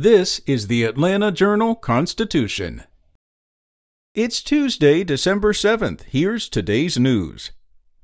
This is the Atlanta Journal Constitution. It's Tuesday, December 7th. Here's today's news.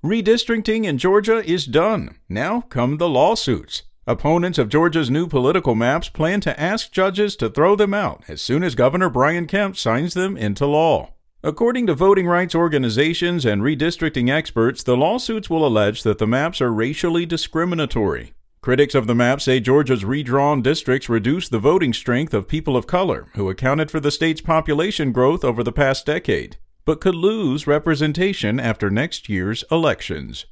Redistricting in Georgia is done. Now come the lawsuits. Opponents of Georgia's new political maps plan to ask judges to throw them out as soon as Governor Brian Kemp signs them into law. According to voting rights organizations and redistricting experts, the lawsuits will allege that the maps are racially discriminatory. Critics of the map say Georgia's redrawn districts reduce the voting strength of people of color, who accounted for the state's population growth over the past decade, but could lose representation after next year's elections.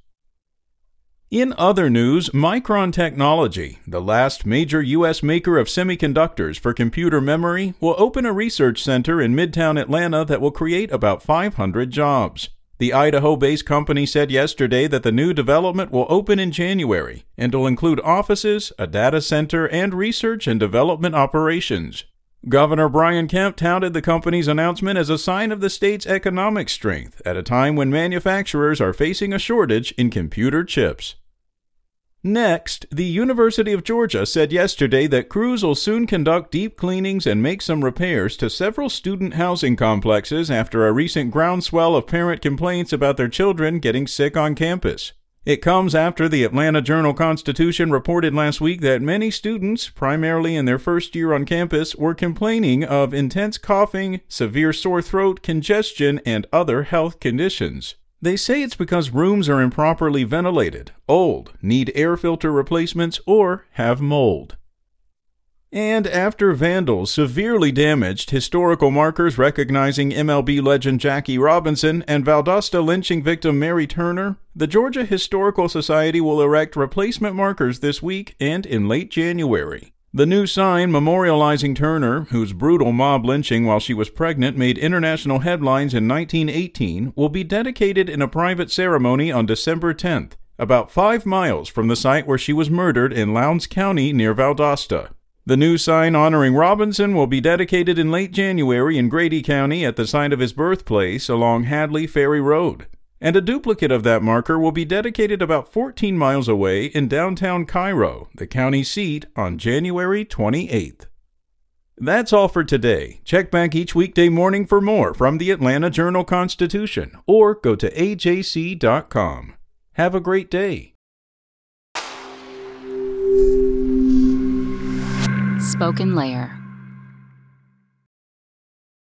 In other news, Micron Technology, the last major U.S. maker of semiconductors for computer memory, will open a research center in Midtown Atlanta that will create about 500 jobs. The Idaho based company said yesterday that the new development will open in January and will include offices, a data center, and research and development operations. Governor Brian Kemp touted the company's announcement as a sign of the state's economic strength at a time when manufacturers are facing a shortage in computer chips. Next, the University of Georgia said yesterday that crews will soon conduct deep cleanings and make some repairs to several student housing complexes after a recent groundswell of parent complaints about their children getting sick on campus. It comes after the Atlanta Journal Constitution reported last week that many students, primarily in their first year on campus, were complaining of intense coughing, severe sore throat, congestion, and other health conditions. They say it's because rooms are improperly ventilated, old, need air filter replacements, or have mold. And after vandals severely damaged historical markers recognizing MLB legend Jackie Robinson and Valdosta lynching victim Mary Turner, the Georgia Historical Society will erect replacement markers this week and in late January. The new sign memorializing Turner, whose brutal mob lynching while she was pregnant made international headlines in 1918, will be dedicated in a private ceremony on December 10th, about five miles from the site where she was murdered in Lowndes County near Valdosta. The new sign honoring Robinson will be dedicated in late January in Grady County at the site of his birthplace along Hadley Ferry Road and a duplicate of that marker will be dedicated about 14 miles away in downtown Cairo, the county seat, on January 28th. That's all for today. Check back each weekday morning for more from the Atlanta Journal Constitution or go to ajc.com. Have a great day. Spoken Layer